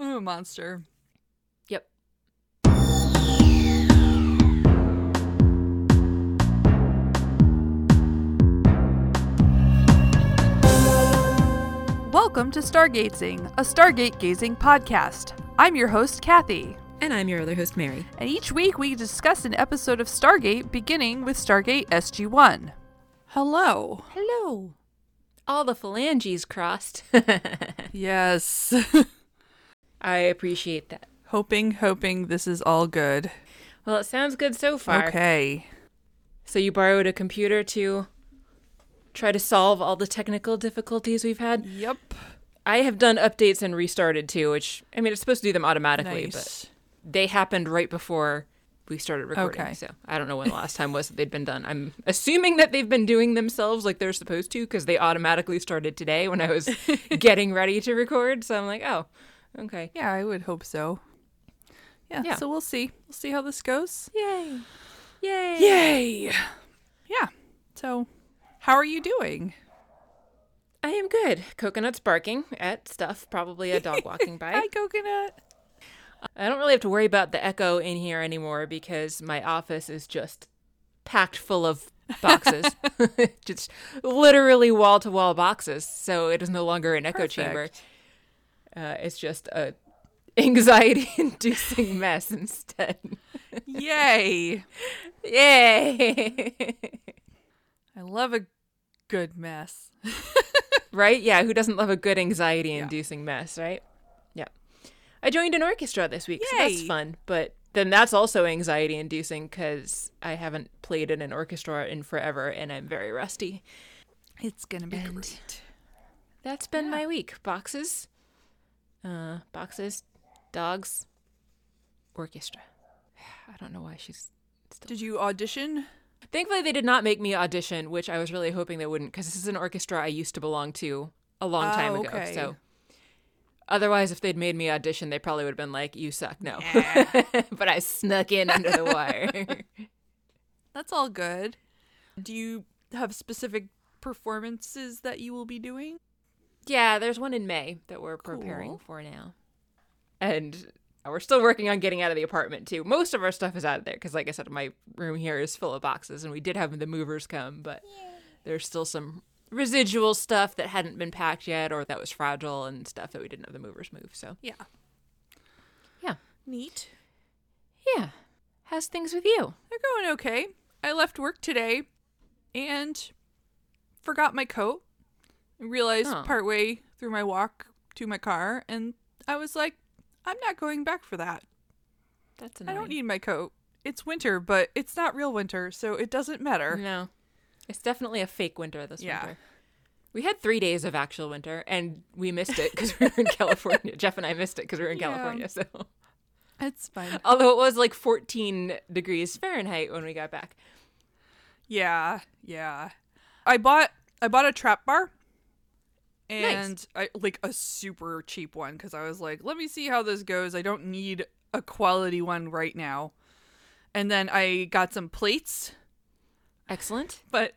I'm a monster. Yep. Welcome to Stargazing, a Stargate gazing podcast. I'm your host, Kathy, And I'm your other host, Mary. and each week we discuss an episode of Stargate beginning with Stargate SG 1. Hello. Hello. All the phalanges crossed. Yes. I appreciate that. hoping, hoping this is all good. Well, it sounds good so far. Okay. So you borrowed a computer to try to solve all the technical difficulties we've had? Yep. I have done updates and restarted too, which I mean it's supposed to do them automatically, but they happened right before we started recording. Okay. So I don't know when the last time was that they'd been done. I'm assuming that they've been doing themselves like they're supposed to because they automatically started today when I was getting ready to record. So I'm like, oh, okay. Yeah, I would hope so. Yeah, Yeah. so we'll see. We'll see how this goes. Yay. Yay. Yay! Yeah. So, how are you doing? I am good. Coconuts barking at stuff, probably a dog walking by. Hi, Coconut. I don't really have to worry about the echo in here anymore because my office is just packed full of boxes. just literally wall to wall boxes. So it is no longer an echo chamber. Uh, it's just a anxiety inducing mess instead. Yay! Yay! I love a good mess. right? Yeah, who doesn't love a good anxiety inducing mess, right? Yeah. I joined an orchestra this week, so that's fun. But then that's also anxiety inducing because I haven't played in an orchestra in forever and I'm very rusty. It's gonna be And- great. That's been my week. Boxes, uh, boxes, dogs, orchestra. I don't know why she's. Did you audition? Thankfully, they did not make me audition, which I was really hoping they wouldn't, because this is an orchestra I used to belong to a long time Oh, ago. okay. So, otherwise, if they'd made me audition, they probably would have been like, "You suck." No, but I snuck in under the wire. That's all good. Do you have specific performances that you will be doing? Yeah, there's one in May that we're preparing Cool. for now, and we're still working on getting out of the apartment too. Most of our stuff is out of there because, like I said, my room here is full of boxes, and we did have the movers come, but there's still some residual stuff that hadn't been packed yet, or that was fragile, and stuff that we didn't have the movers move. So Yeah. yeah, Neat. yeah. How's things with you? They're going okay. I left work today and forgot my coat. I realized Oh. partway through my walk to my car, and I was like, I'm not going back for that. That's I don't need my coat. It's winter, but it's not real winter, so it doesn't matter. No, it's definitely a fake winter this Yeah. winter. We had three days of actual winter, and we missed it because we were in California. Jeff and I missed it because we were in Yeah. California. So, It's fine. although it was like 14 degrees Fahrenheit when we got back. Yeah, yeah. I bought I bought a trap bar. And I like a super cheap one because I was like, let me see how this goes. I don't need a quality one right now. And then I got some plates Excellent. but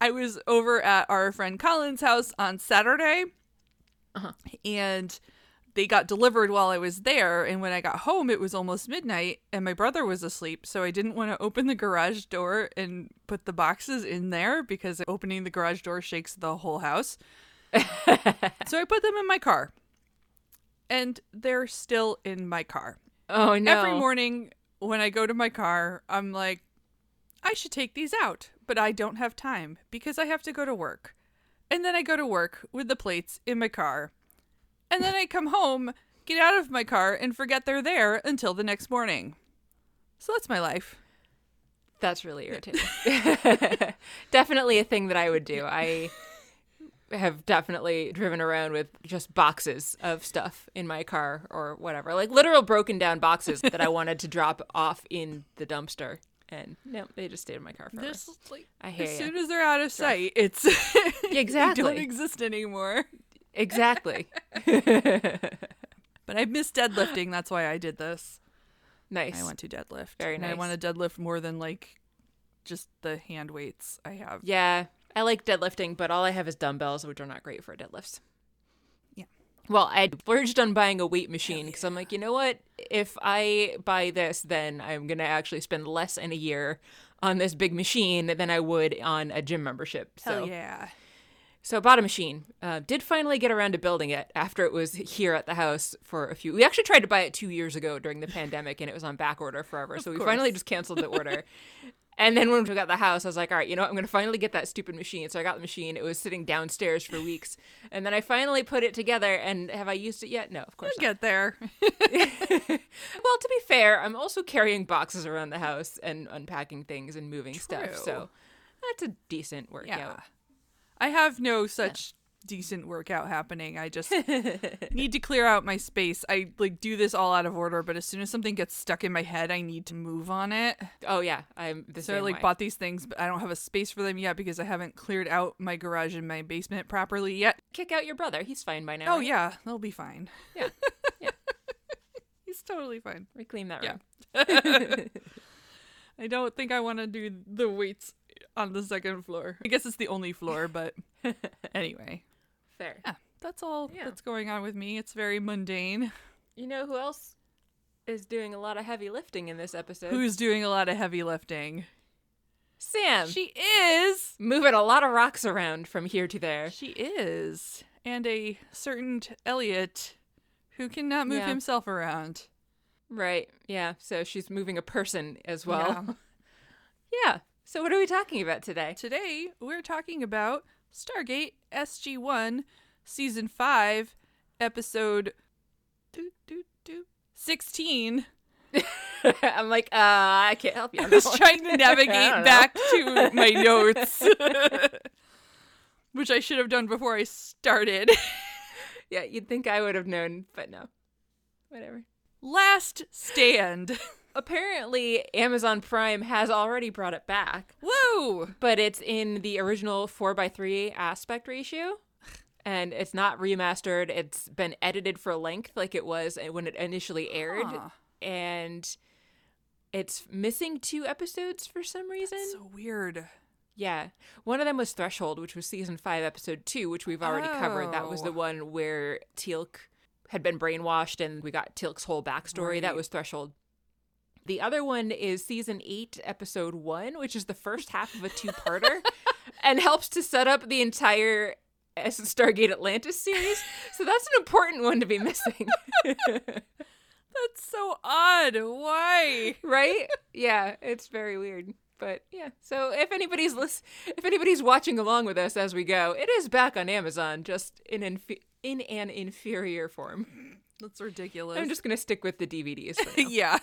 I was over at our friend Colin's house on Saturday, Uh-huh. and they got delivered while I was there. And when I got home, it was almost midnight, and my brother was asleep. So I didn't want to open the garage door and put the boxes in there because opening the garage door shakes the whole house. So I put them in my car, and they're still in my car. Oh no! Every morning when I go to my car, I'm like, I should take these out, but I don't have time because I have to go to work. And then I go to work with the plates in my car. And then I come home, get out of my car, and forget they're there until the next morning. So that's my life. That's really irritating. definitely a thing that I would do. I have definitely driven around with just boxes of stuff in my car or whatever, like literal broken down boxes that I wanted to drop off in the dumpster. And no, they just stayed in my car forever. This like I hear as soon as they're out of sight, it's Exactly. they don't exist anymore. Exactly. But I miss deadlifting. That's why I did this. nice. I want to deadlift. Very and I want to deadlift more than like just the hand weights I have. Yeah, I like deadlifting, but all I have is dumbbells, which are not great for deadlifts. Yeah. Well, I verged on buying a weight machine because I'm like, you know what? If I buy this, then I'm gonna actually spend less in a year on this big machine than I would on a gym membership. So Hell yeah. So I bought a machine. Uh, did finally get around to building it after it was here at the house for a few. We actually tried to buy it two years ago during the pandemic, and it was on back order forever. So we course. finally just canceled the order. and then when we got the house, I was like, all right, you know what? I'm going to finally get that stupid machine. So I got the machine. It was sitting downstairs for weeks, and then I finally put it together. And have I used it yet? No, of course not. Get there. well, to be fair, I'm also carrying boxes around the house and unpacking things and moving stuff. So that's a decent workout. yeah. I have no such decent workout happening. I just need to clear out my space. I like do this all out of order, but as soon as something gets stuck in my head, I need to move on it. Oh yeah, I'm the So I like way. bought these things, but I don't have a space for them yet because I haven't cleared out my garage and my basement properly yet. Kick out your brother. He's fine by now. Oh right? yeah, they'll be fine. Yeah. Yeah. He's totally fine. Reclaim that Yeah. room. I don't think I want to do the weights on the second floor. I guess it's the only floor, but anyway. Fair. Yeah, that's all Yeah. that's going on with me. It's very mundane. You know who else is doing a lot of heavy lifting in this episode? Who's doing a lot of heavy lifting? Sam? She is. moving a lot of rocks around from here to there. She is. And a certain Elliot who cannot move Yeah. himself around. Right. Yeah. So she's moving a person as well. Yeah. Yeah. So what are we talking about today? Today, we're talking about Stargate SG 1, Season 5, Episode doo, doo, doo, 16. I'm like, uh, I can't help you. on I was that one. trying to navigate back to my notes, which I should have done before I started. Yeah, you'd think I would have known, but no. Whatever. Last Stand. Apparently, Amazon Prime has already brought it back. Woo! but it's in the original 4x3 aspect ratio and it's not remastered it's been edited for length like it was when it initially aired Huh. and it's missing two episodes for some reason So weird. yeah one of them was threshold which was season 5 episode 2 which we've already covered that was the Oh. one where teal'c had been brainwashed and we got teal'c's whole backstory that was threshold the other one is season 8 episode 1 which is the first half of a two-parter and helps to set up the entire Stargate Atlantis series. So that's an important one to be missing. That's so odd. Why? right? Yeah, it's very weird. But yeah, so if anybody's lis- if anybody's watching along with us as we go, it is back on Amazon, just in inf- in an inferior form. That's ridiculous. I'm just gonna stick with the DVDs, yeah.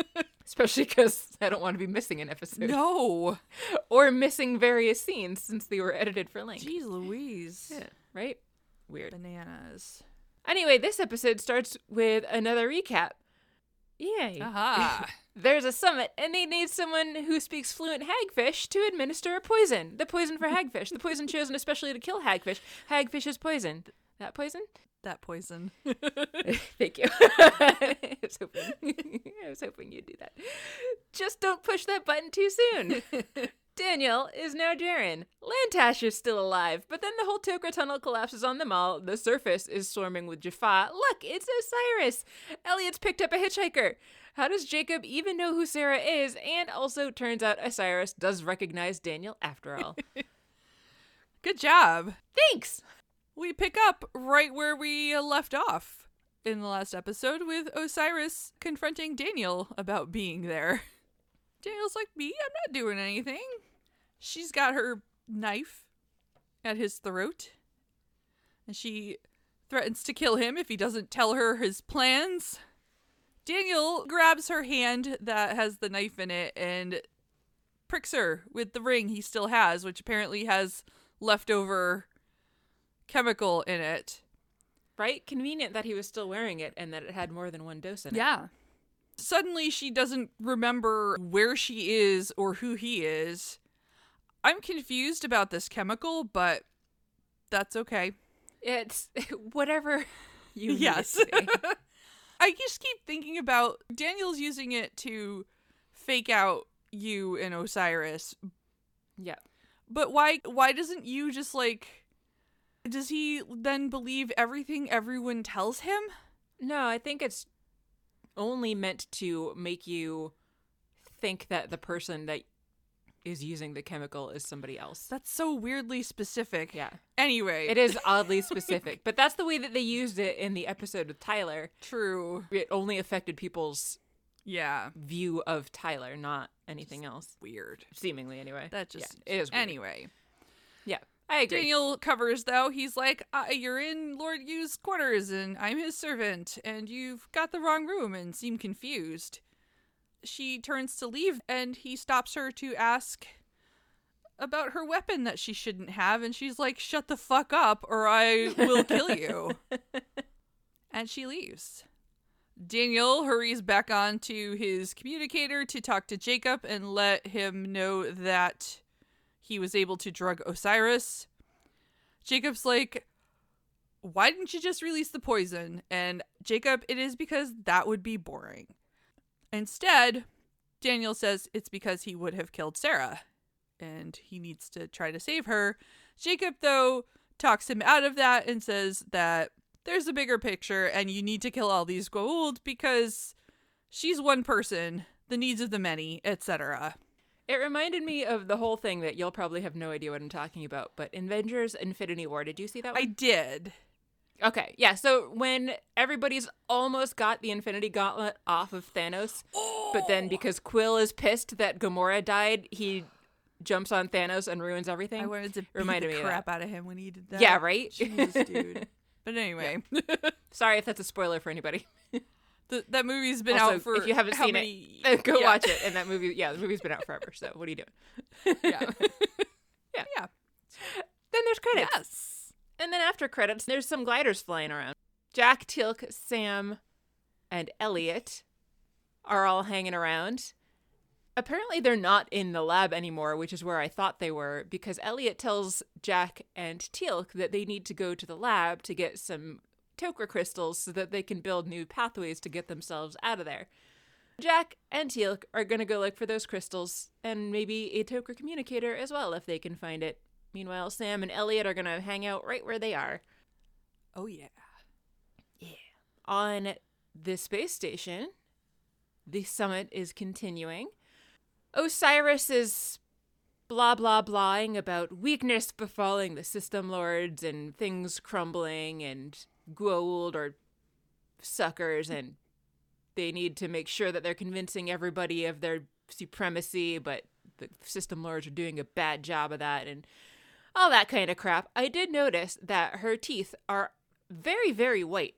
especially because I don't want to be missing an episode no. or missing various scenes since they were edited for length. Jeez Louise. Yeah, right? Weird. Bananas. Anyway, this episode starts with another recap. Yay. Aha. There's a summit, and they need someone who speaks fluent hagfish to administer a poison. The poison for hagfish. The poison chosen especially to kill hagfish. Hagfish is poison. That poison? That poison. Thank you. I was hoping. I was hoping you'd do that. Just don't push that button too soon. Daniel is now Jaren. Lantash is still alive, but then the whole Tok'ra tunnel collapses on them all. The surface is swarming with Jaffa. Look, it's Osiris. Elliot's picked up a hitchhiker. How does Jacob even know who Sarah is? And also, turns out Osiris does recognize Daniel after all. Good job. Thanks. We pick up right where we left off in the last episode with Osiris confronting Daniel about being there. Daniel's like, Me? I'm not doing anything. She's got her knife at his throat, and she threatens to kill him if he doesn't tell her his plans. Daniel grabs her hand that has the knife in it and pricks her with the ring he still has, which apparently has leftover chemical in it. Right? Convenient that he was still wearing it and that it had more than one dose in it. Yeah. Suddenly she doesn't remember where she is or who he is. I'm confused about this chemical, but that's okay. It's whatever you yes. it to be. I just keep thinking about Daniel's using it to fake out Yu and Osiris, yeah. but why why doesn't Yu just like Does he then believe everything everyone tells him? No, I think it's only meant to make you think that the person that is using the chemical is somebody else. That's so weirdly specific. Yeah. Anyway, It is oddly specific, but that's the way that they used it in the episode with Tyler. true. It only affected people's Yeah. view of Tyler, not anything else. Weird. Seemingly, anyway. That just yeah, it is. Weird. Anyway, yeah, I agree. Daniel covers though. He's like, uh, "You're in Lord Yu's quarters, and I'm his servant, and you've got the wrong room and seem confused." She turns to leave, and he stops her to ask about her weapon that she shouldn't have, and she's like, "Shut the fuck up, or I will kill you." and she leaves. Daniel hurries back on to his communicator to talk to Jacob and let him know that he was able to drug Osiris. Jacob's like, Why didn't you just release the poison? And Jacob, it is because that would be boring. Instead, Daniel says it's because he would have killed Sarah and he needs to try to save her. Jacob, though, talks him out of that and says that there's a bigger picture and you need to kill all these Goa'uld because she's one person, the needs of the many, etc. It reminded me of the whole thing that you'll probably have no idea what I'm talking about, but Avengers Infinity War. Did you see that one? I did. Okay, yeah. So when everybody's almost got the Infinity Gauntlet off of Thanos, but then oh! because Quill is pissed that Gamora died, he jumps on Thanos and ruins everything. I wanted to beat Reminded the me of crap out of him when he did that. yeah, right. Jesus, dude. But anyway, Sorry if that's a spoiler for anybody. the, that movie's been Also, out for if you haven't seen many... it, go Yeah. watch it. And that movie, yeah, the movie's been out forever. So what are you doing? Yeah. Yeah. Yeah. Then there's credits. Yes. And then after credits, there's some gliders flying around. Jack, Teal'c, Sam, and Elliot are all hanging around. Apparently, they're not in the lab anymore, which is where I thought they were, because Elliot tells Jack and Teal'c that they need to go to the lab to get some Tok'ra crystals so that they can build new pathways to get themselves out of there. Jack and Teal'c are going to go look for those crystals and maybe a Tok'ra communicator as well if they can find it. Meanwhile, Sam and Elliot are going to hang out right where they are. Oh, yeah. Yeah. On the space station, the summit is continuing. Osiris is blah blah blahing about weakness befalling the system lords and things crumbling and Goa'uld are suckers and they need to make sure that they're convincing everybody of their supremacy, but the system lords are doing a bad job of that and all that kind of crap. I did notice that her teeth are very, very white.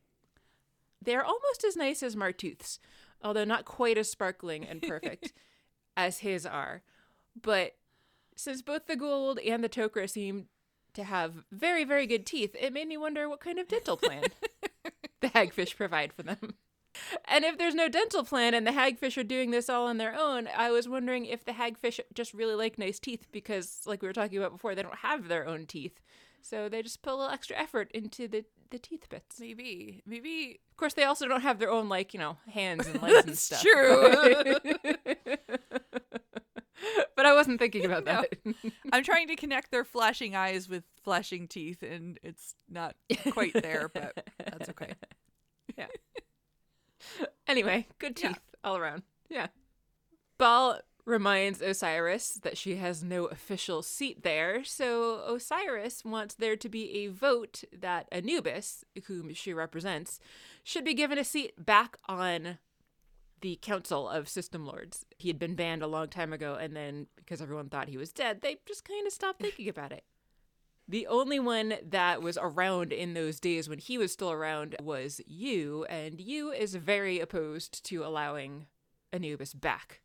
They're almost as nice as Martooth's, although not quite as sparkling and perfect as his are. But since both the Goa'uld and the Tok'ra seem to have very, very good teeth, it made me wonder what kind of dental plan the hagfish provide for them. And if there's no dental plan and the hagfish are doing this all on their own, I was wondering if the hagfish just really like nice teeth because, like we were talking about before, they don't have their own teeth. So they just put a little extra effort into the, the teeth bits. Maybe. Maybe. Of course, they also don't have their own, like, you know, hands and legs and That's stuff. true. but I wasn't thinking about No. that. I'm trying to connect their flashing eyes with flashing teeth, and it's not quite there, but that's okay. Yeah. Anyway, good Yeah. teeth all around. Yeah. Baal reminds Osiris that she has no official seat there, so Osiris wants there to be a vote that Anubis, whom she represents, should be given a seat back on the Council of System Lords. He had been banned a long time ago, and then because everyone thought he was dead, they just kind of stopped thinking about it. The only one that was around in those days when he was still around was Yu, and Yu is very opposed to allowing Anubis back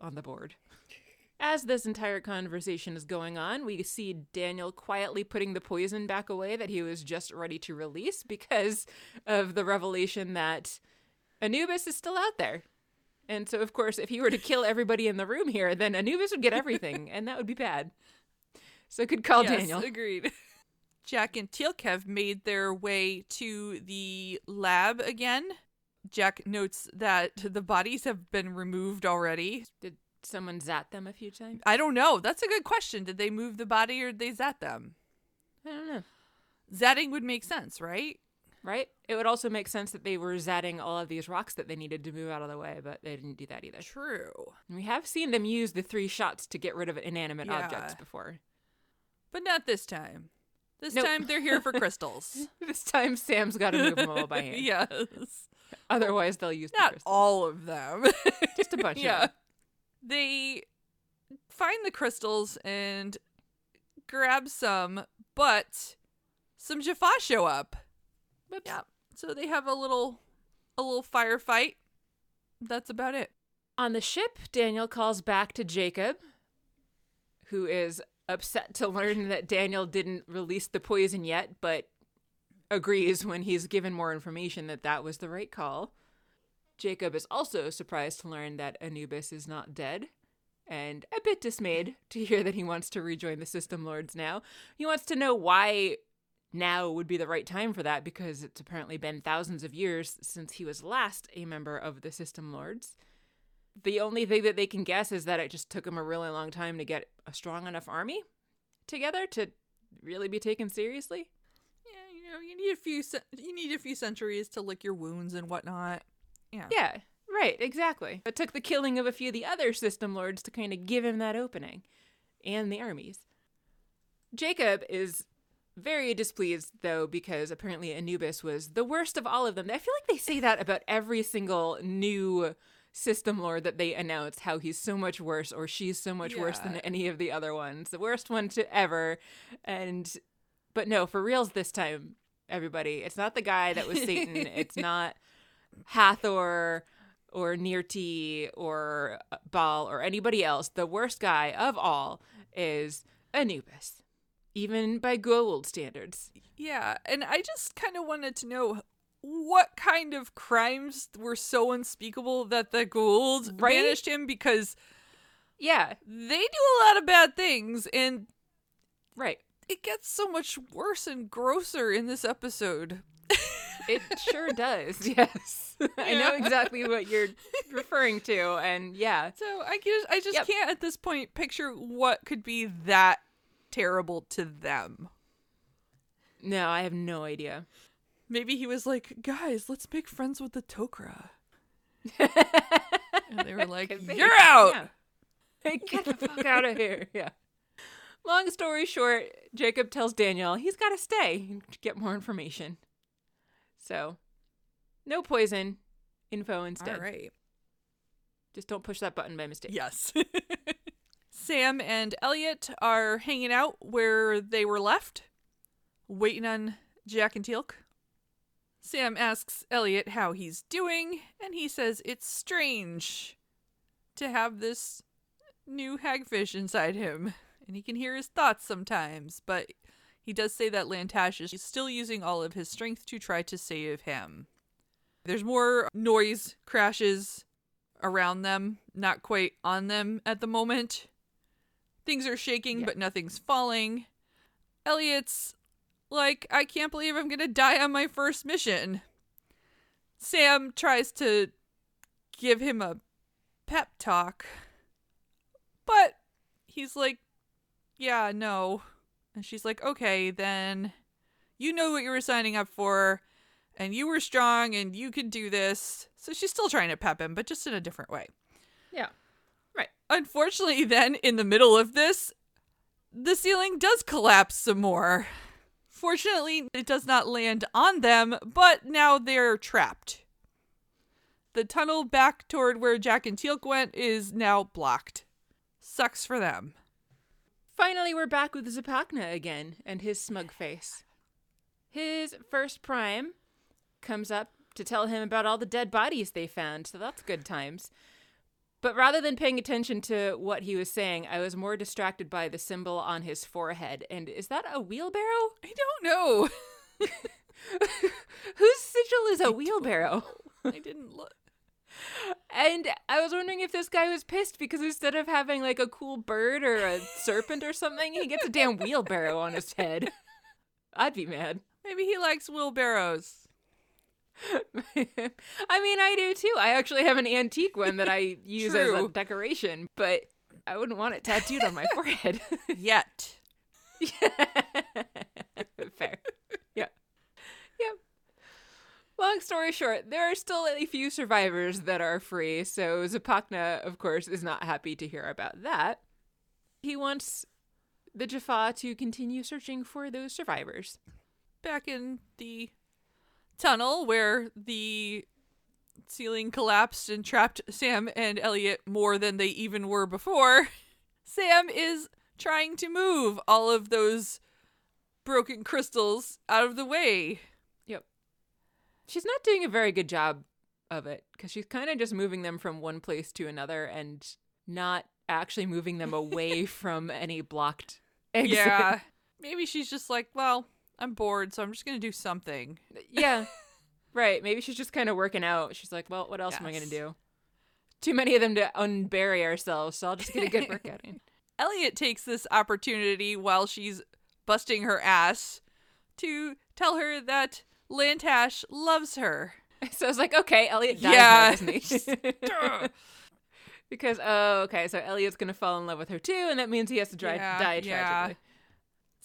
on the board. As this entire conversation is going on, we see Daniel quietly putting the poison back away that he was just ready to release because of the revelation that Anubis is still out there. And so, of course, if he were to kill everybody in the room here, then Anubis would get everything, and that would be bad. So, good call, yes, Daniel. agreed. Jack and Teal'c have made their way to the lab again. Jack notes that the bodies have been removed already. Did someone zat them a few times? I don't know. That's a good question. Did they move the body or did they zat them? I don't know. zatting would make sense, right? Right? It would also make sense that they were zatting all of these rocks that they needed to move out of the way, but they didn't do that either. True. And we have seen them use the three shots to get rid of inanimate Yeah. objects before. But not this time. This Nope. time they're here for crystals. This time Sam's got to move them all by hand. yes. Otherwise, they'll use the Not crystals. all of them. Just a bunch of yeah. them. They find the crystals and grab some, but some Jaffa show up. Whoops. Yeah. So they have a little a little firefight. That's about it. On the ship, Daniel calls back to Jacob, who is upset to learn that Daniel didn't release the poison yet, but agrees when he's given more information that that was the right call. Jacob is also surprised to learn that Anubis is not dead, and a bit dismayed to hear that he wants to rejoin the System Lords now. He wants to know why now would be the right time for that because it's apparently been thousands of years since he was last a member of the System Lords the only thing that they can guess is that it just took them a really long time to get a strong enough army together to really be taken seriously. Yeah, you know, you need a few you need a few centuries to lick your wounds and whatnot. Yeah. Yeah, right, exactly. It took the killing of a few of the other system lords to kind of give him that opening and the armies. Jacob is very displeased though because apparently Anubis was the worst of all of them. I feel like they say that about every single new system lord that they announce how he's so much worse or she's so much worse than any of the other ones. The worst one to ever. And but no, for reals this time, everybody. It's not the guy that was Satan. it's not Hathor or Nirrti or Baal or anybody else. The worst guy of all is Anubis, even by Goa'uld standards. Yeah, and I just kind of wanted to know what kind of crimes were so unspeakable that the Goa'uld Right? banished him because Yeah, they do a lot of bad things and right. it gets so much worse and grosser in this episode. It sure does. Yes, I know exactly what you're referring to, and yeah, So I just I just Yep. can't at this point picture what could be that terrible to them. no, I have no idea. Maybe he was like, "Guys, let's make friends with the Tok'ra." and they were like, "You're out." Yeah. Hey, get the fuck out of here. Yeah. Long story short, Jacob tells Daniel he's got to stay to get more information. So, no poison info instead. All right. Just don't push that button by mistake. Yes. Sam and Elliot are hanging out where they were left, waiting on Jack and Teal'c. Sam asks Elliot how he's doing, and he says it's strange to have this new hagfish inside him, and he can hear his thoughts sometimes, but he does say that Lantash is still using all of his strength to try to save him. There's more noise crashes around them, not quite on them at the moment. Things are shaking, Yeah. but nothing's falling. Elliot's like, I can't believe I'm gonna die on my first mission. Sam tries to give him a pep talk, but he's like, Yeah, no. And she's like, Okay, then you know what you were signing up for, and you were strong, and you can do this. So she's still trying to pep him, but just in a different way. Yeah. Unfortunately, then, in the middle of this, the ceiling does collapse some more. Fortunately, it does not land on them, but now they're trapped. The tunnel back toward where Jack and Teal'c went is now blocked. Sucks for them. Finally, we're back with Zipacna again and his smug face. His first prime comes up to tell him about all the dead bodies they found, so that's good times. But rather than paying attention to what he was saying, I was more distracted by the symbol on his forehead. And is that a wheelbarrow? I don't know. Whose sigil is a wheelbarrow? I didn't look. And I was wondering if this guy was pissed because instead of having like a cool bird or a serpent or something, he gets a damn wheelbarrow on his head. I'd be mad. Maybe he likes wheelbarrows. I mean, I do too. I actually have an antique one that I use as a decoration, but I wouldn't want it tattooed on my forehead. Yet. Fair. Yeah. Yeah. Long story short, there are still a few survivors that are free, so Zipacna, of course, is not happy to hear about that. He wants the Jaffa to continue searching for those survivors. Back in the tunnel where the ceiling collapsed and trapped Sam and Elliot more than they even were before, Sam is trying to move all of those broken crystals out of the way. Yep. She's not doing a very good job of it because she's kind of just moving them from one place to another and not actually moving them away from any blocked exit. Yeah. Maybe she's just like, well, I'm bored, so I'm just going to do something. Yeah. right. Maybe she's just kind of working out. She's like, well, what else am I going to do? Too many of them to unbury ourselves, so I'll just get a good workout in. Elliot takes this opportunity while she's busting her ass to tell her that Lantash loves her. So I was like, okay, Elliot dies Yeah. because, oh, okay, so Elliot's going to fall in love with her too, and that means he has to dri- Yeah, die yeah.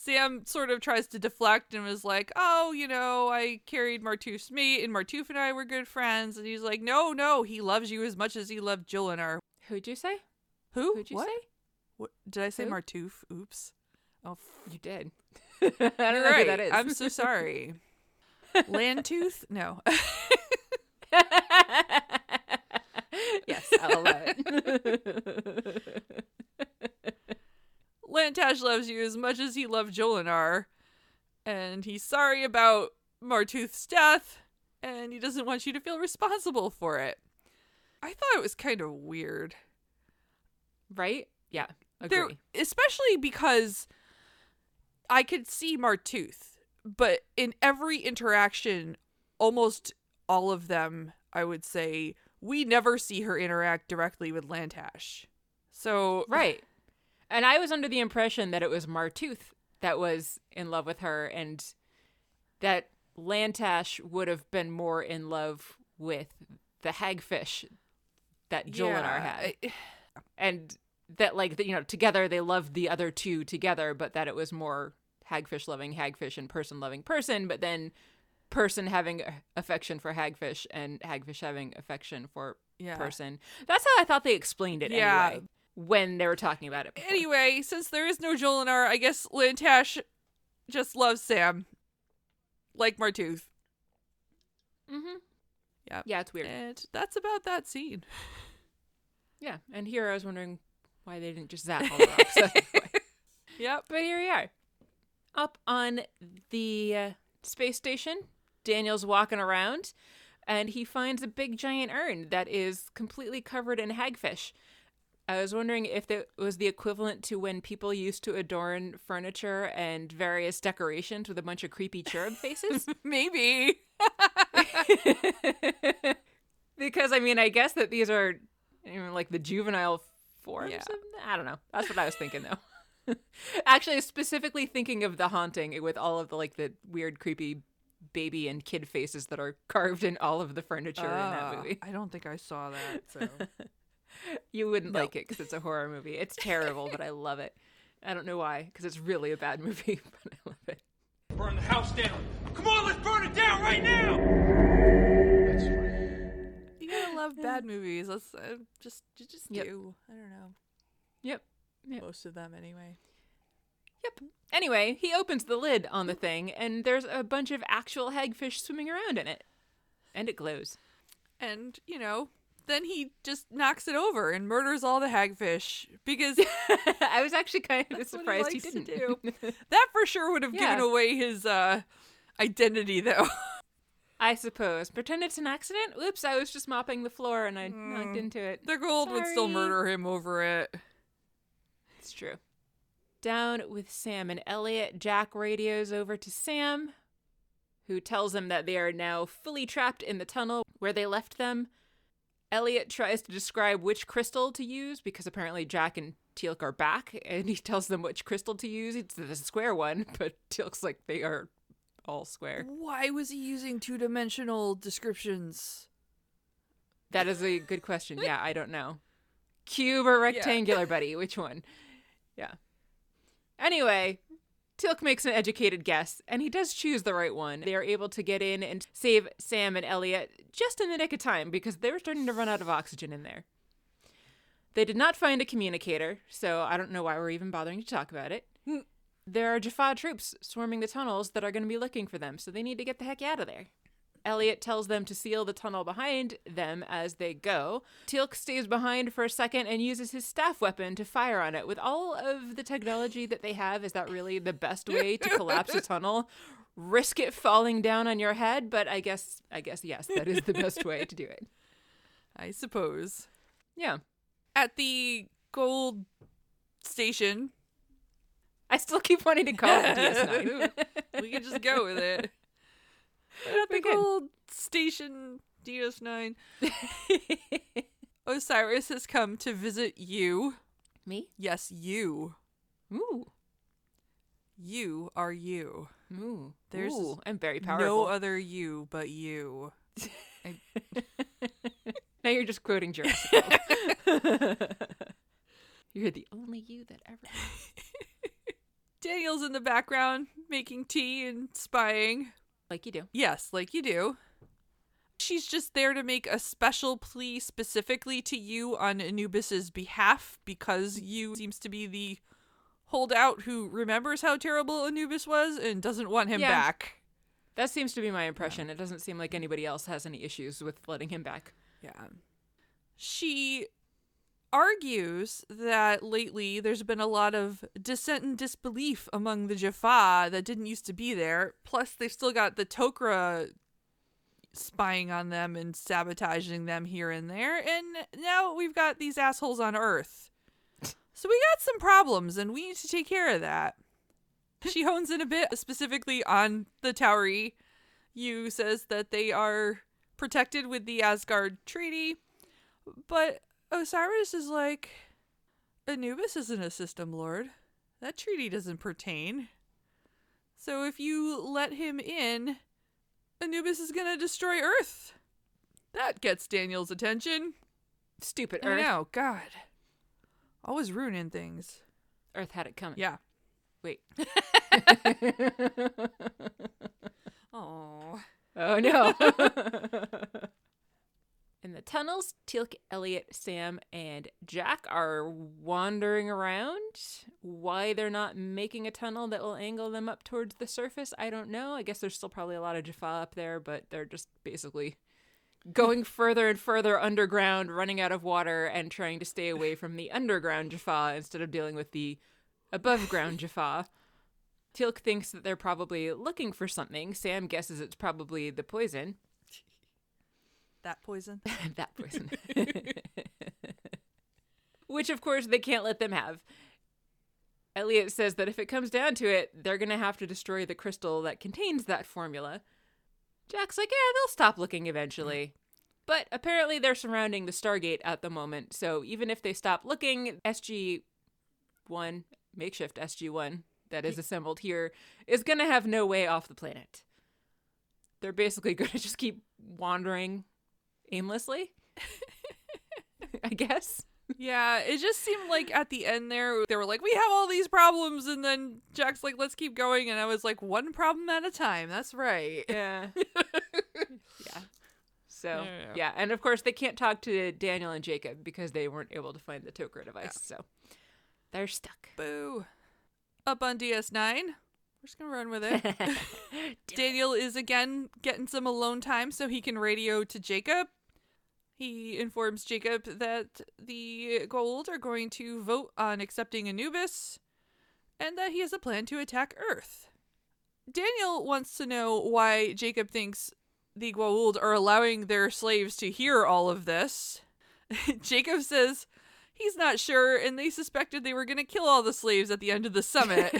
Sam sort of tries to deflect and was like, "Oh, you know, I carried Martouf's meat, and Martouf and I were good friends." And he's like, "No, no, he loves you as much as he loved Jolinar." Who'd you say? Who? Who'd you what? say? What? Did I say Who? Martouf? Oops. Oh, f- You did. I don't you're know right. who that is. I'm so sorry. Landtooth? No. yes, I'll allow it. Lantash loves you as much as he loved Jolinar, and he's sorry about Martooth's death, and he doesn't want you to feel responsible for it. I thought it was kind of weird. right? Yeah, There, agree. especially because I could see Martooth, but in every interaction, almost all of them, I would say, we never see her interact directly with Lantash. So Right. And I was under the impression that it was Martooth that was in love with her and that Lantash would have been more in love with the hagfish that Jolinar had. I- and that like you know together they loved the other two together but that it was more hagfish loving hagfish and person loving person but then person having affection for hagfish and hagfish having affection for Yeah. person that's how i thought they explained it Yeah. anyway when they were talking about it before. Anyway, since there is no Jolinar, I guess Lantash just loves Sam. Like Martooth. mm-hmm. Yep. yeah it's weird And that's about that scene. yeah and here i was wondering why they didn't just zap all the rocks Yep. But here we are. Up on the uh, space station, Daniel's walking around and he finds a big giant urn that is completely covered in hagfish. I was wondering if that was the equivalent to when people used to adorn furniture and various decorations with a bunch of creepy cherub faces. Maybe. because, I mean, I guess that these are you know, like the juvenile forms Yeah. of I don't know. That's what I was thinking though. Actually, specifically thinking of the haunting with all of the like the weird, creepy baby and kid faces that are carved in all of the furniture in that Ah, movie. I don't think I saw that. So You wouldn't No. like it because it's a horror movie. It's terrible, but I love it. I don't know why, because it's really a bad movie, but I love it. Burn the house down. Come on, let's burn it down right now. That's right. you gotta love bad movies. Let's uh, just you just Yep. do. I don't know. Yep. Yep. Most of them anyway. Yep. Anyway, he opens the lid on the thing, and there's a bunch of actual hagfish swimming around in it, and it glows. And you know, then he just knocks it over and murders all the hagfish because I was actually kind of what he surprised he, didn't. Do. that for sure would have given away his uh identity though. I suppose. Pretend it's an accident. Oops, I was just mopping the floor and I knocked into it. the Goa'uld would still murder him over it. It's true. Down with Sam and Elliot, Jack radios over to Sam, who tells him that they are now fully trapped in the tunnel where they left them. Elliot tries to describe which crystal to use because apparently Jack and Teal'c are back, and he tells them which crystal to use. It's the square one, but Teal'c's like they are all square. Why was he using two dimensional descriptions? That is a good question. Yeah, I don't know. Cube or rectangular, buddy? Which one? Yeah. Anyway, Teal'c makes an educated guess, and he does choose the right one. They are able to get in and save Sam and Elliot just in the nick of time because they were starting to run out of oxygen in there. They did not find a communicator, so I don't know why we're even bothering to talk about it. Hmm. There are Jaffa troops swarming the tunnels that are going to be looking for them, so they need to get the heck out of there. Elliot tells them to seal the tunnel behind them as they go. Teal'c stays behind for a second and uses his staff weapon to fire on it. With all of the technology that they have, is that really the best way to collapse a tunnel? Risk it falling down on your head, but I guess I guess yes, that is the best way to do it. I suppose. Yeah. At the Goa'uld station, I still keep wanting to call it DS9. we can just go with it. At the Goa'uld station DS9, Osiris has come to visit Yu. Me? Yes, you. Ooh. You are you. Ooh. There's Ooh, I'm very powerful. No other you but you. Now you're just quoting Jurassic you're the only you that ever. Daniel's in the background making tea and spying. Like you do. Yes, like you do. She's just there to make a special plea specifically to Yu on Anubis's behalf because Yu seems to be the holdout who remembers how terrible Anubis was and doesn't want him Yeah. back. That seems to be my impression. It doesn't seem like anybody else has any issues with letting him back. Yeah. She argues that lately there's been a lot of dissent and disbelief among the Jaffa that didn't used to be there. Plus, they've still got the Tok'ra spying on them and sabotaging them here and there. And now we've got these assholes on Earth. So we got some problems, and we need to take care of that. She hones in a bit specifically on the Tauri. Yu says that they are protected with the Asgard Treaty, but Osiris is like, Anubis isn't a system lord. That treaty doesn't pertain. So if you let him in, Anubis is gonna destroy Earth. That gets Daniel's attention. Stupid I Earth. know, God. Always ruining things. Earth had it coming. Yeah. Wait. Oh. Oh no. In the tunnels, Teal'c, Elliot, Sam, and Jack are wandering around. Why they're not making a tunnel that will angle them up towards the surface, I don't know. I guess there's still probably a lot of Jaffa up there, but they're just basically going further and further underground, running out of water, and trying to stay away from the underground Jaffa instead of dealing with the above ground Jaffa. Teal'c thinks that they're probably looking for something. Sam guesses it's probably the poison. That poison? that poison. Which, of course, they can't let them have. Elliot says that if it comes down to it, they're going to have to destroy the crystal that contains that formula. Jack's like, yeah, they'll stop looking eventually. But apparently they're surrounding the Stargate at the moment, so even if they stop looking, SG 1, makeshift SG 1, that is assembled here, is going to have no way off the planet. They're basically going to just keep wandering aimlessly. I guess. Yeah, it just seemed like at the end there, they were like, we have all these problems. And then Jack's like, let's keep going. And I was like, one problem at a time. That's right. Yeah. yeah. So, Yeah. yeah. And of course, they can't talk to Daniel and Jacob because they weren't able to find the Tok'ra device. So they're stuck. Boo. Up on DS9. We're just to run with it. Daniel is again getting some alone time so he can radio to Jacob. He informs Jacob that the Goa'uld are going to vote on accepting Anubis and that he has a plan to attack Earth. Daniel wants to know why Jacob thinks the Goa'uld are allowing their slaves to hear all of this. Jacob says he's not sure and they suspected they were going to kill all the slaves at the end of the summit.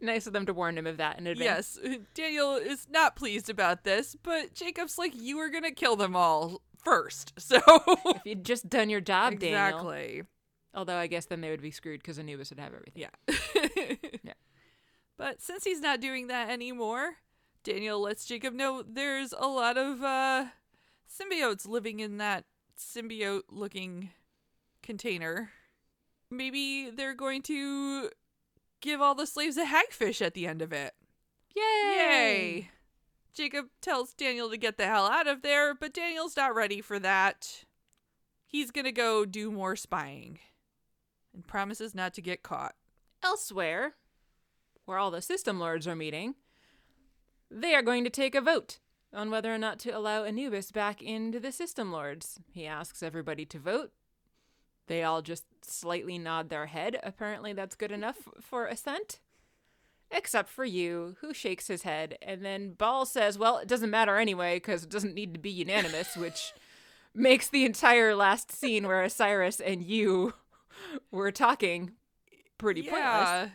Nice of them to warn him of that in advance. Yes, Daniel is not pleased about this, but Jacob's like, you were gonna kill them all first. So If you'd just done your job, Daniel. exactly, Although I guess then they would be screwed because Anubis would have everything. yeah, Yeah. But since he's not doing that anymore, Daniel lets Jacob know there's a lot of uh, symbiotes living in that symbiote-looking container. Maybe they're going to give all the slaves a hagfish at the end of it. Yay! Yay! Jacob tells Daniel to get the hell out of there, but Daniel's not ready for that. He's gonna go do more spying and promises not to get caught. Elsewhere, where all the system lords are meeting, they are going to take a vote on whether or not to allow Anubis back into the system lords. He asks everybody to vote. They all just slightly nod their head. Apparently, that's good enough for assent. Except for Yu, who shakes his head. And then Baal says, Well, it doesn't matter anyway, because it doesn't need to be unanimous, which makes the entire last scene where Osiris and Yu were talking pretty pointless.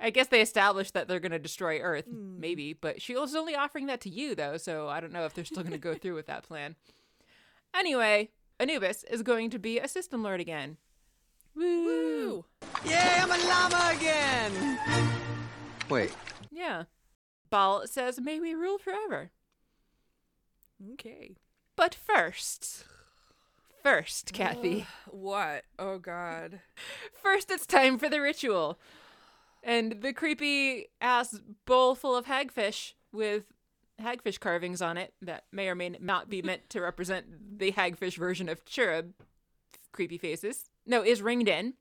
I guess they established that they're going to destroy Earth, maybe, hmm. but she was only offering that to you, though, so I don't know if they're still going to go through with that plan. Anyway, Anubis is going to be a system lord again. Woo! Woo! Yay, I'm a llama again! Wait, Yeah. Baal says, May we rule forever. Okay. But first, first, Kathy, What? Oh god. first it's time for the ritual. And the creepy ass bowl full of hagfish with hagfish carvings on it that may or may not be meant to represent the hagfish version of cherub creepy faces. No, is ringed in.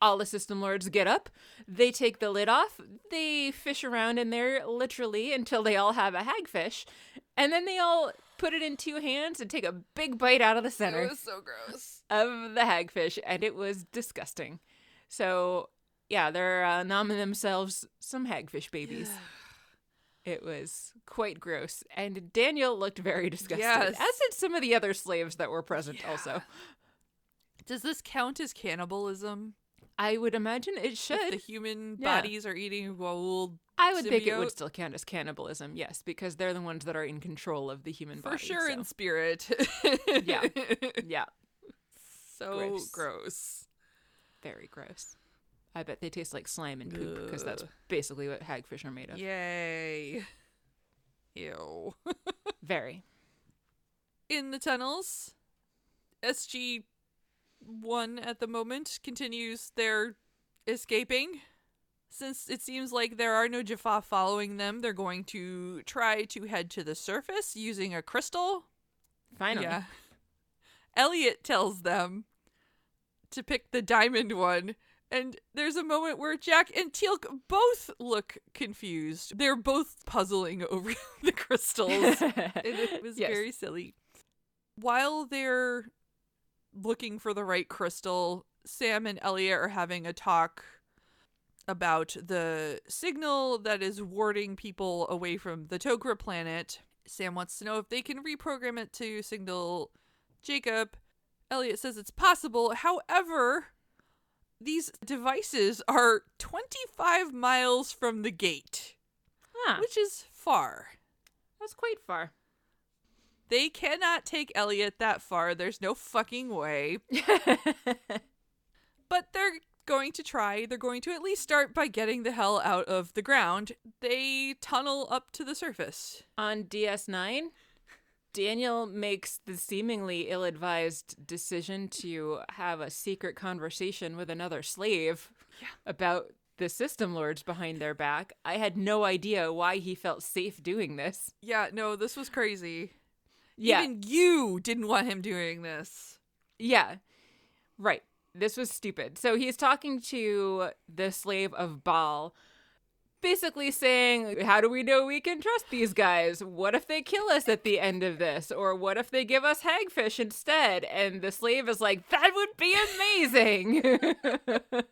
All the system lords get up. They take the lid off. They fish around in there literally until they all have a hagfish. And then they all put it in two hands and take a big bite out of the center It was so gross. of the hagfish, and it was disgusting. So, yeah, they're uh, naming themselves some hagfish babies. It was quite gross, and Daniel looked very disgusted, Yes. as did some of the other slaves that were present. Also, Does this count as cannibalism? I would imagine it If should. the human Yeah. bodies are eating Raoul I would think it would still count as cannibalism, yes, because they're the ones that are in control of the human for body. sure so. in spirit. Yeah. yeah, so Gross. gross. very gross. I bet they taste like slime and poop because that's basically what hagfish are made of. Yay. Ew. Very. In the tunnels, SG 1 at the moment continues their escaping. Since it seems like there are no Jaffa following them, they're going to try to head to the surface using a crystal. Finally. Yeah. Elliot tells them to pick the diamond one. And there's a moment where Jack and Teal'c both look confused. They're both puzzling over the crystals. and it was Yes. very silly. While they're looking for the right crystal, Sam and Elliot are having a talk about the signal that is warding people away from the Tok'ra planet. Sam wants to know if they can reprogram it to signal Jacob. Elliot says it's possible. However, these devices are 25 miles from the gate, Huh. which is far. That's quite far. They cannot take Elliot that far. There's no fucking way. But they're going to try. They're going to at least start by getting the hell out of the ground. They tunnel up to the surface. On DS9, Daniel makes the seemingly ill advised decision to have a secret conversation with another slave about the system lords behind their back. I had no idea why he felt safe doing this. Yeah, no, this was crazy. Yeah. Even you didn't want him doing this. Yeah. Right. This was stupid. So he's talking to the slave of Baal, basically saying, How do we know we can trust these guys? What if they kill us at the end of this? Or what if they give us hagfish instead? And the slave is like, That would be amazing.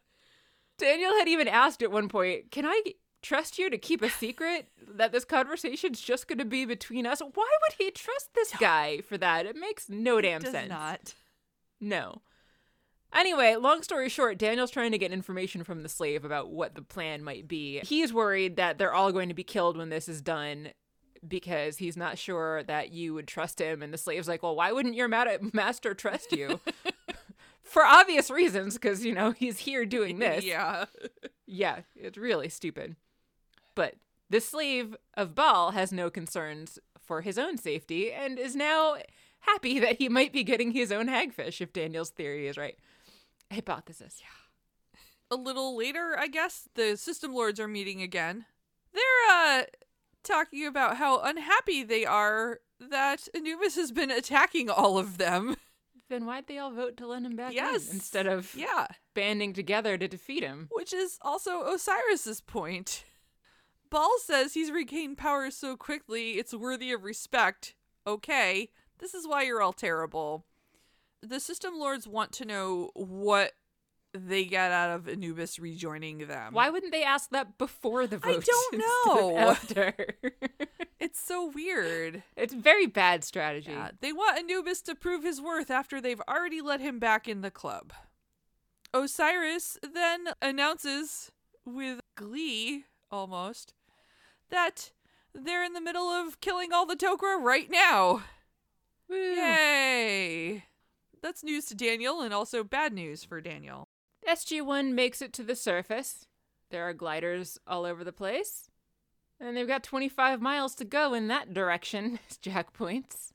Daniel had even asked at one point, Can I trust you to keep a secret that this conversation's just going to be between us? Why would he trust this guy for that? It makes no damn Does sense. not. No. Anyway, long story short, Daniel's trying to get information from the slave about what the plan might be. He's worried that they're all going to be killed when this is done because he's not sure that Yu would trust him. And the slave's like, well, why wouldn't your ma- master trust you? For obvious reasons, because, you know, he's here doing this. Yeah. Yeah, it's really stupid. But the slave of Baal has no concerns for his own safety and is now happy that he might be getting his own hagfish if Daniel's theory is right. Hypothesis. Yeah. a little later, I guess, the system lords are meeting again. They're uh talking about how unhappy they are that Anubis has been attacking all of them. Then why'd they all vote to let him back Yes. in instead of Yeah, banding together to defeat him? which is also Osiris's point. Baal says he's regained power so quickly it's worthy of respect. Okay, this is why you're all terrible. The system lords want to know what they get out of Anubis rejoining them. Why wouldn't they ask that before the vote? I don't know. After. It's so weird. it's very bad strategy. Yeah, they want Anubis to prove his worth after they've already let him back in the club. Osiris then announces, with glee almost, that they're in the middle of killing all the Tok'ra right now. Woo. Yay! That's news to Daniel and also bad news for Daniel. SG1 makes it to the surface. There are gliders all over the place. And they've got 25 miles to go in that direction, as Jack points.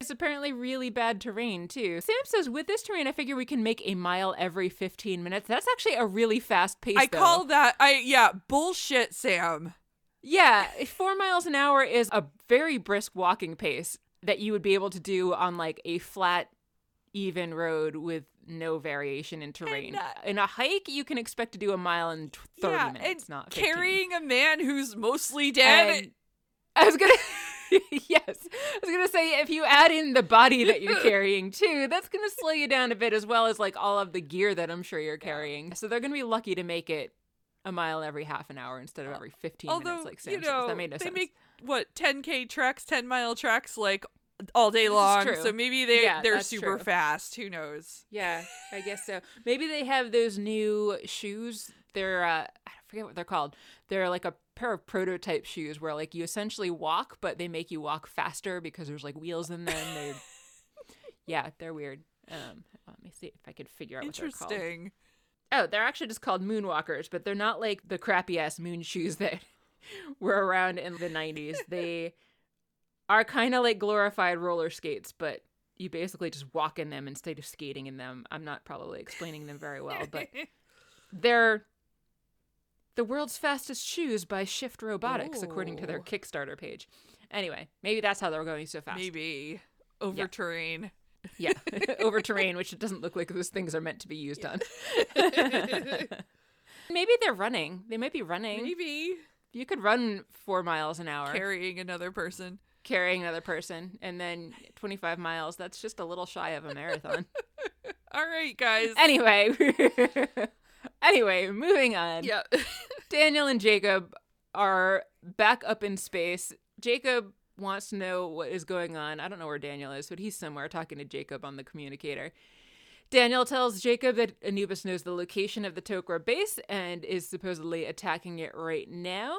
It's apparently really bad terrain, too. Sam says, with this terrain, I figure we can make a mile every 15 minutes. That's actually a really fast pace. I though. call that I yeah, bullshit, Sam. Yeah, four miles an hour is a very brisk walking pace that you would be able to do on like a flat, even road with no variation in terrain. uh, in a hike, you can expect to do a mile in 30 yeah, minutes, and not 15. carrying a man who's mostly dead. And I was gonna, yes, I was gonna say if you add in the body that you're carrying too, that's gonna slow you down a bit as well as like all of the gear that I'm sure you're carrying. So they're gonna be lucky to make it a mile every half an hour instead of every 15 Although minutes like Sam you says. know That made no they sense. make what 10k tracks, 10 mile tracks, like all day long. So maybe they Yeah, they're super true. fast. Who knows? Yeah, I guess so. Maybe they have those new shoes. They're uh, I forget what they're called. They're like a pair of prototype shoes where like you essentially walk, but they make you walk faster because there's like wheels in them. They're yeah, they're weird. Um, let me see if I could figure out what they're called. Interesting. Oh, they're actually just called moonwalkers, but they're not like the crappy ass moon shoes that were around in the 90s. They are kind of like glorified roller skates, but you basically just walk in them instead of skating in them. I'm not probably explaining them very well, but they're the world's fastest shoes by Shift Robotics, according to their Kickstarter page. Anyway, maybe that's how they're going so fast. Maybe over terrain. Yeah, over terrain, which it doesn't look like those things are meant to be used on. Maybe they're running. They might be running. Maybe You could run four miles an hour carrying another person. Carrying another person, and then 25 miles. That's just a little shy of a marathon. All right, guys. anyway, anyway, moving on. yeah. Daniel and Jacob are back up in space. Jacob wants to know what is going on. I don't know where Daniel is, but he's somewhere talking to Jacob on the communicator. Daniel tells Jacob that Anubis knows the location of the Tok'ra base and is supposedly attacking it right now.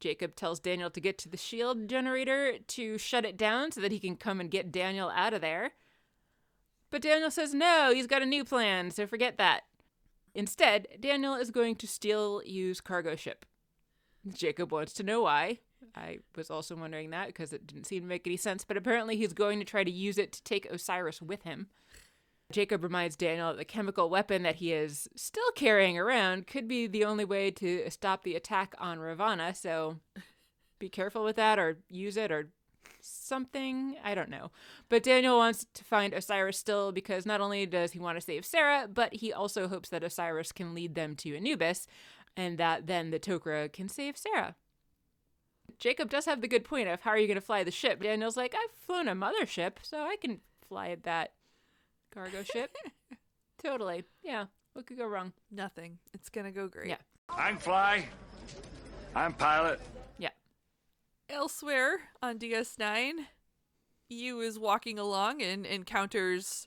Jacob tells Daniel to get to the shield generator to shut it down so that he can come and get Daniel out of there. But Daniel says no, he's got a new plan, so forget that. Instead, Daniel is going to steal Yu's cargo ship. Jacob wants to know why. I was also wondering that because it didn't seem to make any sense, but apparently he's going to try to use it to take Osiris with him. Jacob reminds Daniel that the chemical weapon that he is still carrying around could be the only way to stop the attack on Revanna, so be careful with that or use it or something. I don't know. But Daniel wants to find Osiris still because not only does he want to save Sarah, but he also hopes that Osiris can lead them to Anubis and that then the Tok'ra can save Sarah. Jacob does have the good point of how are you going to fly the ship? Daniel's like, I've flown a mothership, so I can fly that cargo ship. totally. Yeah. What could go wrong? Nothing. It's gonna go great. Yeah. I can fly. I'm pilot. Yeah. Elsewhere on DS9, Yu is walking along and encounters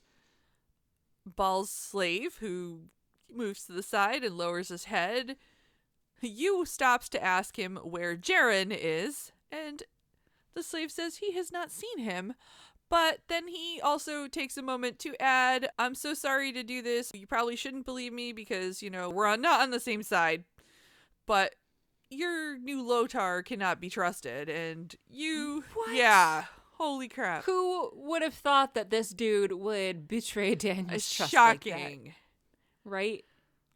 Baal's slave, who moves to the side and lowers his head. Yu stops to ask him where Jaren is, and the slave says he has not seen him. But then he also takes a moment to add, I'm so sorry to do this. You probably shouldn't believe me because, you know, we're on, not on the same side. But your new Lo'taur cannot be trusted. And you. Mm, what? Yeah. Holy crap. Who would have thought that this dude would betray Daniel's trust like that, shocking. right?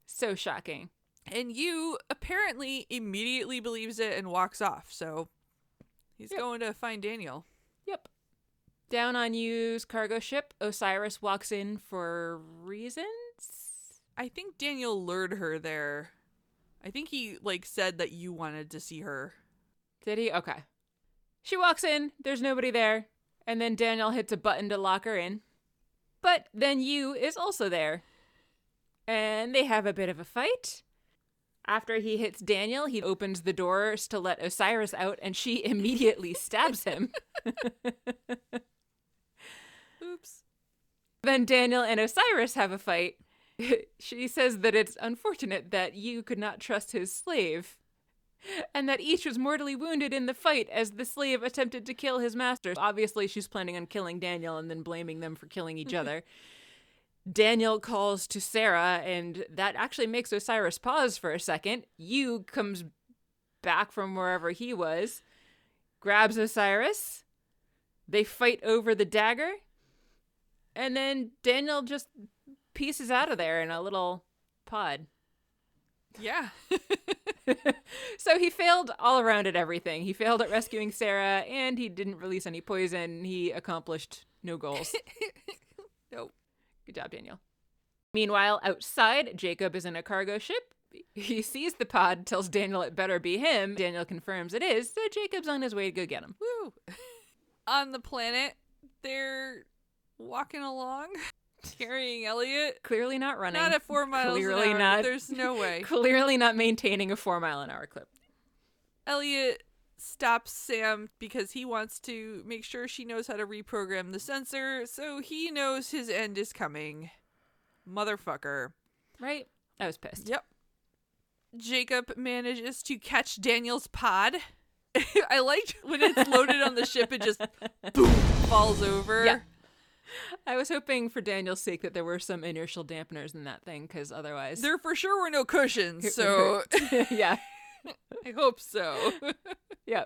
So shocking. And Yu apparently immediately believes it and walks off. So he's going to find Daniel. Down on Yu's cargo ship, Osiris walks in for reasons. I think Daniel lured her there. I think he like said that Yu wanted to see her. Did he? Okay. She walks in, there's nobody there, and then Daniel hits a button to lock her in. But then Yu is also there. And they have a bit of a fight. After he hits Daniel, he opens the doors to let Osiris out, and she immediately stabs him. Oops. Then Daniel and Osiris have a fight. she says that it's unfortunate that Yu could not trust his slave, and that each was mortally wounded in the fight as the slave attempted to kill his master. Obviously, she's planning on killing Daniel and then blaming them for killing each other. Daniel calls to Sarah, and that actually makes Osiris pause for a second. Yu comes back from wherever he was, grabs Osiris. They fight over the dagger. And then Daniel just pieces out of there in a little pod. Yeah. so he failed all around at everything. He failed at rescuing Sarah, and he didn't release any poison. He accomplished no goals. nope. Good job, Daniel. Meanwhile, outside, Jacob is in a cargo ship. He sees the pod, tells Daniel it better be him. Daniel confirms it is, so Jacob's on his way to go get him. Woo. On the planet, they're walking along, carrying Elliot. Clearly not running. Not at four miles Clearly an hour. not. There's no way. Clearly not maintaining a four mile an hour clip. Elliot stops Sam because he wants to make sure she knows how to reprogram the sensor, so he knows his end is coming. Motherfucker. Right? I was pissed. Yep. Jacob manages to catch Daniel's pod. I liked when it's loaded on the ship, it just boom falls over. Yeah. I was hoping for Daniel's sake that there were some inertial dampeners in that thing, because otherwise. There for sure were no cushions, so yeah. I hope so. Yeah.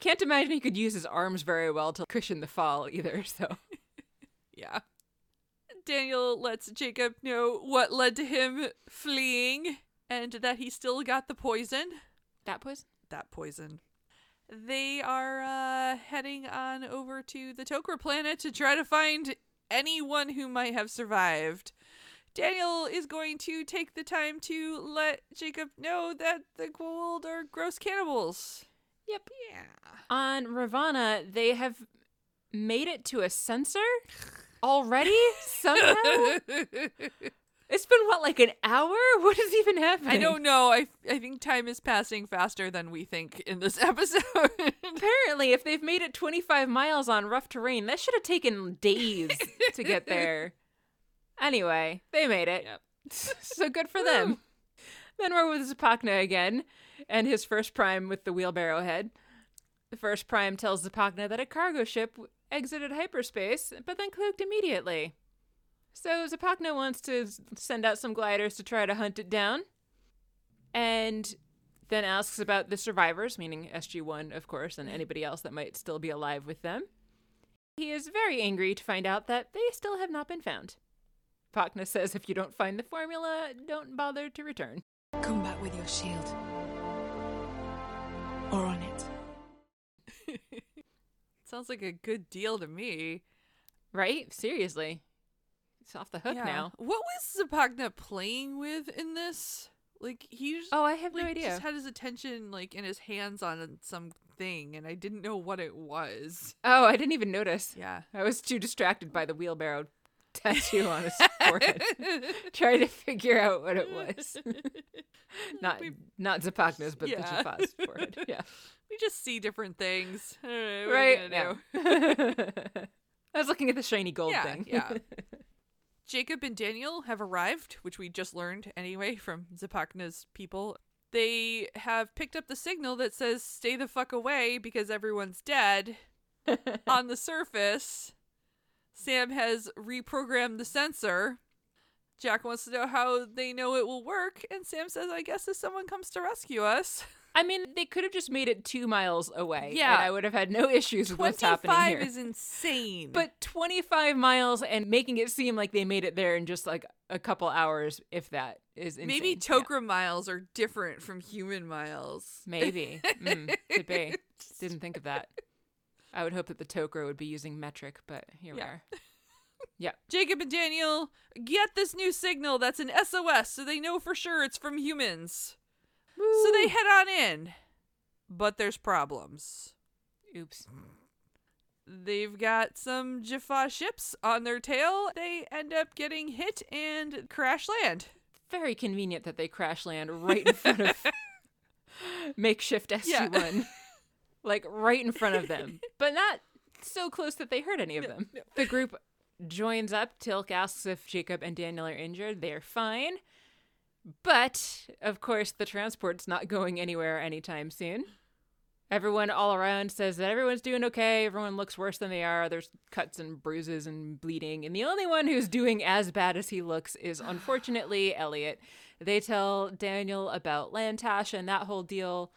Can't imagine he could use his arms very well to cushion the fall either, so. yeah. Daniel lets Jacob know what led to him fleeing and that he still got the poison. That poison? That poison. They are uh, heading on over to the Tok'ra planet to try to find anyone who might have survived. Daniel is going to take the time to let Jacob know that the Goa'uld are gross cannibals. Yep. Yeah. On Revanna, they have made it to a sensor already somehow. it's been what, like an hour? What is even happening? I don't know. I I think time is passing faster than we think in this episode. Apparently, if they've made it 25 miles on rough terrain, that should have taken days to get there. Anyway, they made it. Yep. so good for them. Then we're with Zipacna again, and his first prime with the wheelbarrow head. The first prime tells Zipacna that a cargo ship exited hyperspace, but then cloaked immediately. So Zipacna wants to send out some gliders to try to hunt it down, and then asks about the survivors, meaning SG1, of course, and anybody else that might still be alive with them. He is very angry to find out that they still have not been found. Pakna says if you don't find the formula, don't bother to return. Come back with your shield. Or on it. Sounds like a good deal to me. Right? Seriously. It's off the hook Yeah. now. What was Zipacna playing with in this? Like he just, Oh, I have no like, idea. just had his attention like in his hands on something, and I didn't know what it was. Oh, I didn't even notice. Yeah. I was too distracted by the wheelbarrow tattoo on his forehead, trying to figure out what it was. not We- not Zipacna's, but Yeah. the Jaffa's forehead. Yeah. we just see different things. Know, right. Yeah. I was looking at the shiny gold Yeah, thing. yeah. Jacob and Daniel have arrived, which we just learned anyway from Zipacna's people. They have picked up the signal that says stay the fuck away because everyone's dead on the surface. Sam has reprogrammed the sensor. Jack wants to know how they know it will work, and Sam says, I guess if someone comes to rescue us. I mean, they could have just made it two miles away. Yeah. And I would have had no issues with what's happening 25 is insane. But 25 miles and making it seem like they made it there in just like a couple hours, if that, is insane. maybe Yeah. Tok'ra miles are different from human miles. Maybe. Mm, could be. Didn't think of that. I would hope that the Tok'ra would be using metric, but here we are. Yeah. Jacob and Daniel get this new signal that's an SOS so they know for sure it's from humans. So they head on in. But there's problems. Oops. They've got some Jaffa ships on their tail. They end up getting hit and crash land. Very convenient that they crash land right in front of makeshift Yeah. SG1. like right in front of them, but not so close that they hurt any of them. The group joins up. Teal'c asks if Jacob and Daniel are injured. They're fine. But, of course, the transport's not going anywhere anytime soon. Everyone all around says that everyone's doing okay. Everyone looks worse than they are. There's cuts and bruises and bleeding. And the only one who's doing as bad as he looks is unfortunately Elliot. They tell Daniel about Lantash and that whole deal.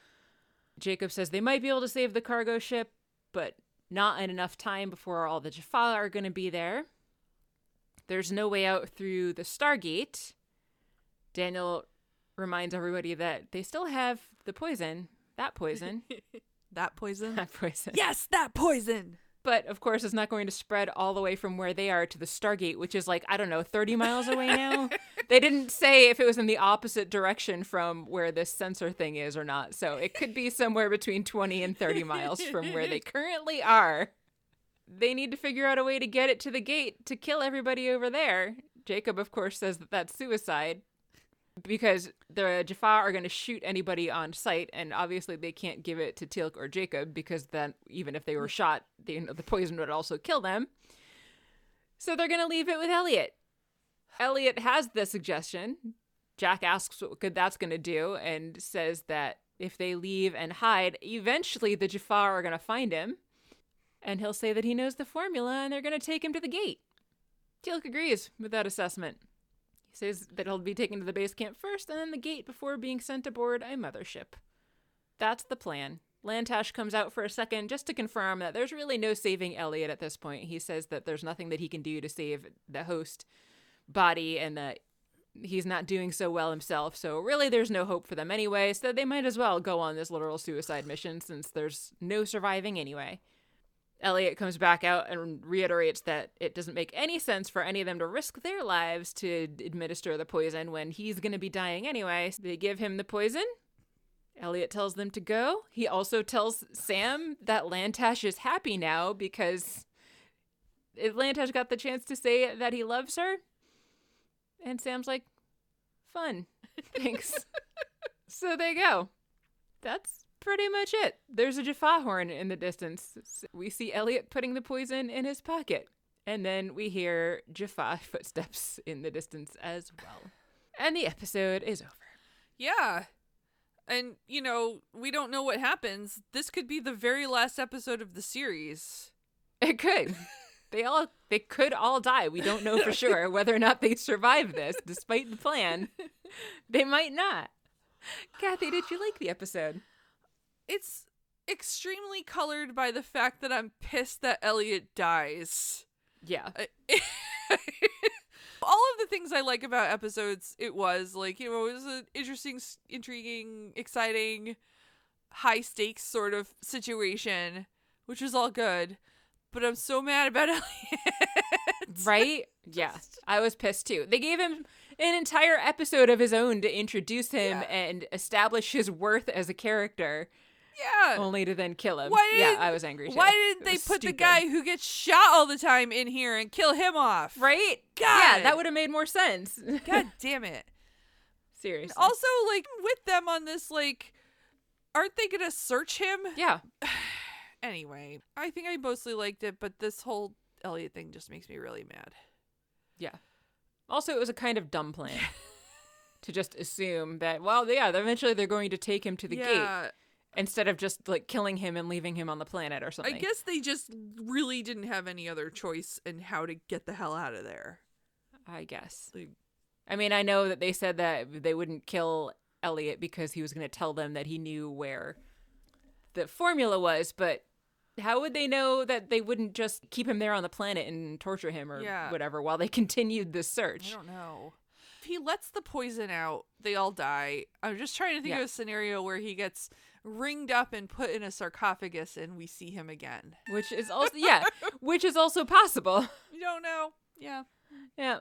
Jacob says they might be able to save the cargo ship, but not in enough time before all the Jaffa are going to be there. There's no way out through the Stargate. Daniel reminds everybody that they still have the poison, that poison, That poison? that poison. yes, that poison! But of course, it's not going to spread all the way from where they are to the Stargate, which is like, I don't know, 30 miles away now. they didn't say if it was in the opposite direction from where this sensor thing is or not. So it could be somewhere between 20 and 30 miles from where they currently are. They need to figure out a way to get it to the gate to kill everybody over there. Jacob, of course, says that that's suicide because the Jaffa are going to shoot anybody on sight, and obviously they can't give it to Teal'c or Jacob because then even if they were shot, the, you know, the poison would also kill them. So they're going to leave it with Elliot. Elliot has the suggestion. Jack asks what good that's going to do, and says that if they leave and hide, eventually the Jaffa are going to find him, and he'll say that he knows the formula, and they're going to take him to the gate. Teal'c agrees with that assessment. He says that he'll be taken to the base camp first and then the gate before being sent aboard a mothership. That's the plan. Lantash comes out for a second just to confirm that there's really no saving Elliot at this point. He says that there's nothing that he can do to save the host body and that he's not doing so well himself. So really there's no hope for them anyway, so they might as well go on this literal suicide mission since there's no surviving anyway. Elliot comes back out and reiterates that it doesn't make any sense for any of them to risk their lives to administer the poison when he's going to be dying anyway. So they give him the poison. Elliot tells them to go. He also tells Sam that Lantash is happy now because Lantash got the chance to say that he loves her. And Sam's like, fun. Thanks. so they go. That's pretty much it. There's a Jaffa horn in the distance. We see Elliot putting the poison in his pocket. And then we hear Jaffa footsteps in the distance as well. And the episode is over. Yeah. And, you know, we don't know what happens. This could be the very last episode of the series. It could. They all they could all die. We don't know for sure whether or not they survive this, despite the plan. They might not. Kathy, did you like the episode? It's extremely colored by the fact that I'm pissed that Elliot dies. Yeah. All of the things I like about episodes, it was like, you know, it was an interesting, intriguing, exciting, high stakes sort of situation, which was all good. But I'm so mad about Elliot. Right? Yeah. I was pissed too. They gave him an entire episode of his own to introduce him Yeah. and establish his worth as a character, Yeah. only to then kill him. Why yeah, I was angry too. Why didn't they put the guy who gets shot all the time in here and kill him off? Right? God. Yeah, that would have made more sense. God damn it. Seriously. Also, like, with them on this, like, aren't they gonna search him? yeah. Anyway, I think I mostly liked it, but this whole Elliot thing just makes me really mad. Yeah. Also, it was a kind of dumb plan to just assume that, well, yeah, eventually they're going to take him to the gate yeah, instead of just like killing him and leaving him on the planet or something. I guess they just really didn't have any other choice in how to get the hell out of there. I guess. Like, I mean, I know that they said that they wouldn't kill Elliot because he was going to tell them that he knew where the formula was, but how would they know that they wouldn't just keep him there on the planet and torture him or Yeah. whatever while they continued the search? I don't know. If he lets the poison out, they all die. I'm just trying to think Yeah. of a scenario where he gets ringed up and put in a sarcophagus and we see him again. Which is also yeah, which is also possible. You don't know. Yeah. Yeah.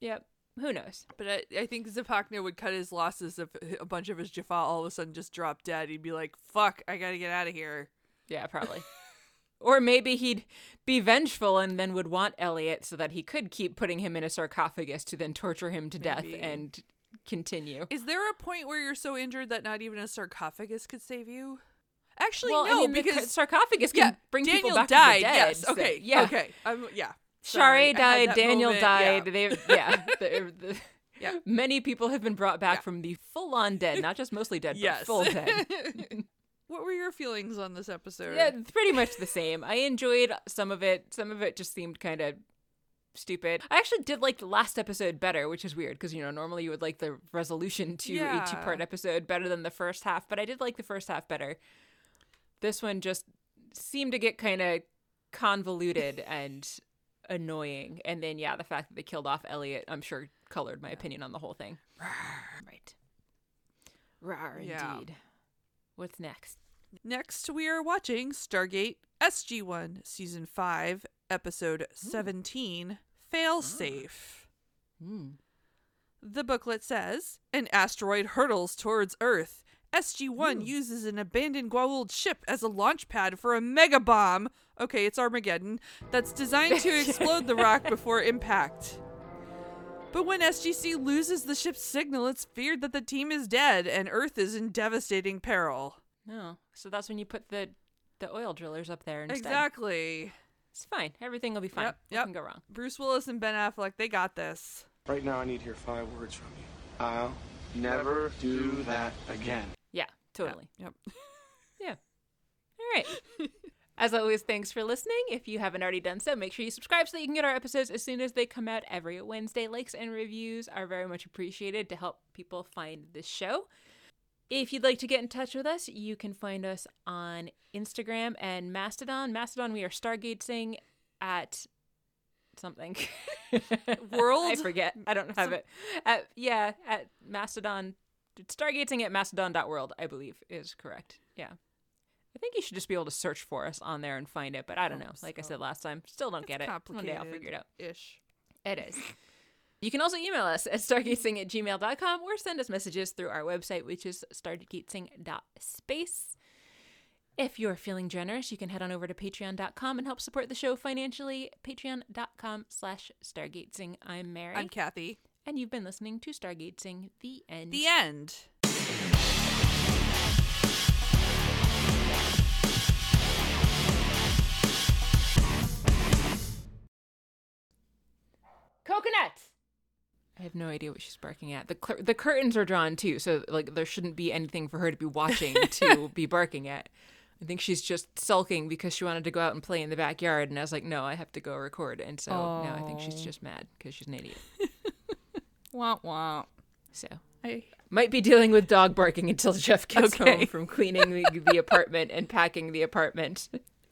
Yep. Who knows? But I, I think Zipacna would cut his losses if a bunch of his Jaffa all of a sudden just dropped dead. He'd be like, fuck, I gotta get out of here. Yeah, probably. or maybe he'd be vengeful and then would want Elliot so that he could keep putting him in a sarcophagus to then torture him to death and continue. Is there a point where you're so injured that not even a sarcophagus could save you? Actually, well, no, I mean, because ca- sarcophagus can yeah, bring Daniel people back died. to the dead. yes. so- Okay. yeah. Okay. Um, yeah. Shari Sorry, I died. Daniel moment, died. yeah. They, yeah. Yeah. Many people have been brought back Yeah. from the full-on dead, not just mostly dead, Yes. but full dead. what were your feelings on this episode? Yeah, pretty much the same. I enjoyed some of it. Some of it just seemed kind of stupid. I actually did like the last episode better, which is weird because you know normally you would like the resolution to a two-part episode better than the first half, but I did like the first half better. This one just seemed to get kind of convoluted and annoying, and then yeah, the fact that they killed off Elliot, I'm sure colored my opinion on the whole thing. Right. Rar Yeah. indeed. What's next? Next, we are watching Stargate SG1 Season 5, Episode 17 Failsafe. Hmm. The booklet says An asteroid hurtles towards Earth. SG1 uses an abandoned Goa'uld ship as a launch pad for a mega bomb. Okay, it's Armageddon. That's designed to explode the rock before impact. But when SGC loses the ship's signal, it's feared that the team is dead and Earth is in devastating peril. No. So that's when you put the the oil drillers up there instead. Exactly. It's fine. Everything will be fine. Yep, What yep. can go wrong? Bruce Willis and Ben Affleck, they got this. Right now, I need to hear five words from you. I'll never do that again. Yeah, totally. Yep. Yeah. All right. As always, thanks for listening. If you haven't already done so, make sure you subscribe so that you can get our episodes as soon as they come out every Wednesday. Likes and reviews are very much appreciated to help people find this show. If you'd like to get in touch with us, you can find us on Instagram and Mastodon. Mastodon, we are stargazing at something. World? I forget. I don't have it. At, yeah, at Mastodon. Stargazing at mastodon.world, I believe, is correct. Yeah. I think you should just be able to search for us on there and find it, but I don't know. Like I said last time, still don't get it. One day I'll figure it out. Ish. It is. You can also email us at stargatesing at gmail.com or send us messages through our website, which is stargatesing.space. If you're feeling generous, you can head on over to patreon.com and help support the show financially. Patreon.com slash stargatesing. I'm Mary. I'm Kathy. and you've been listening to Stargatesing, the end. The end. Coconut! I have no idea what she's barking at. The cur- the curtains are drawn too, so like there shouldn't be anything for her to be watching to be barking at. I think she's just sulking because she wanted to go out and play in the backyard, and I was like, no, I have to go record, and so now I think she's just mad because she's an idiot. Wah wah. So I might be dealing with dog barking until Jeff gets Okay. home from cleaning the, the apartment and packing the apartment.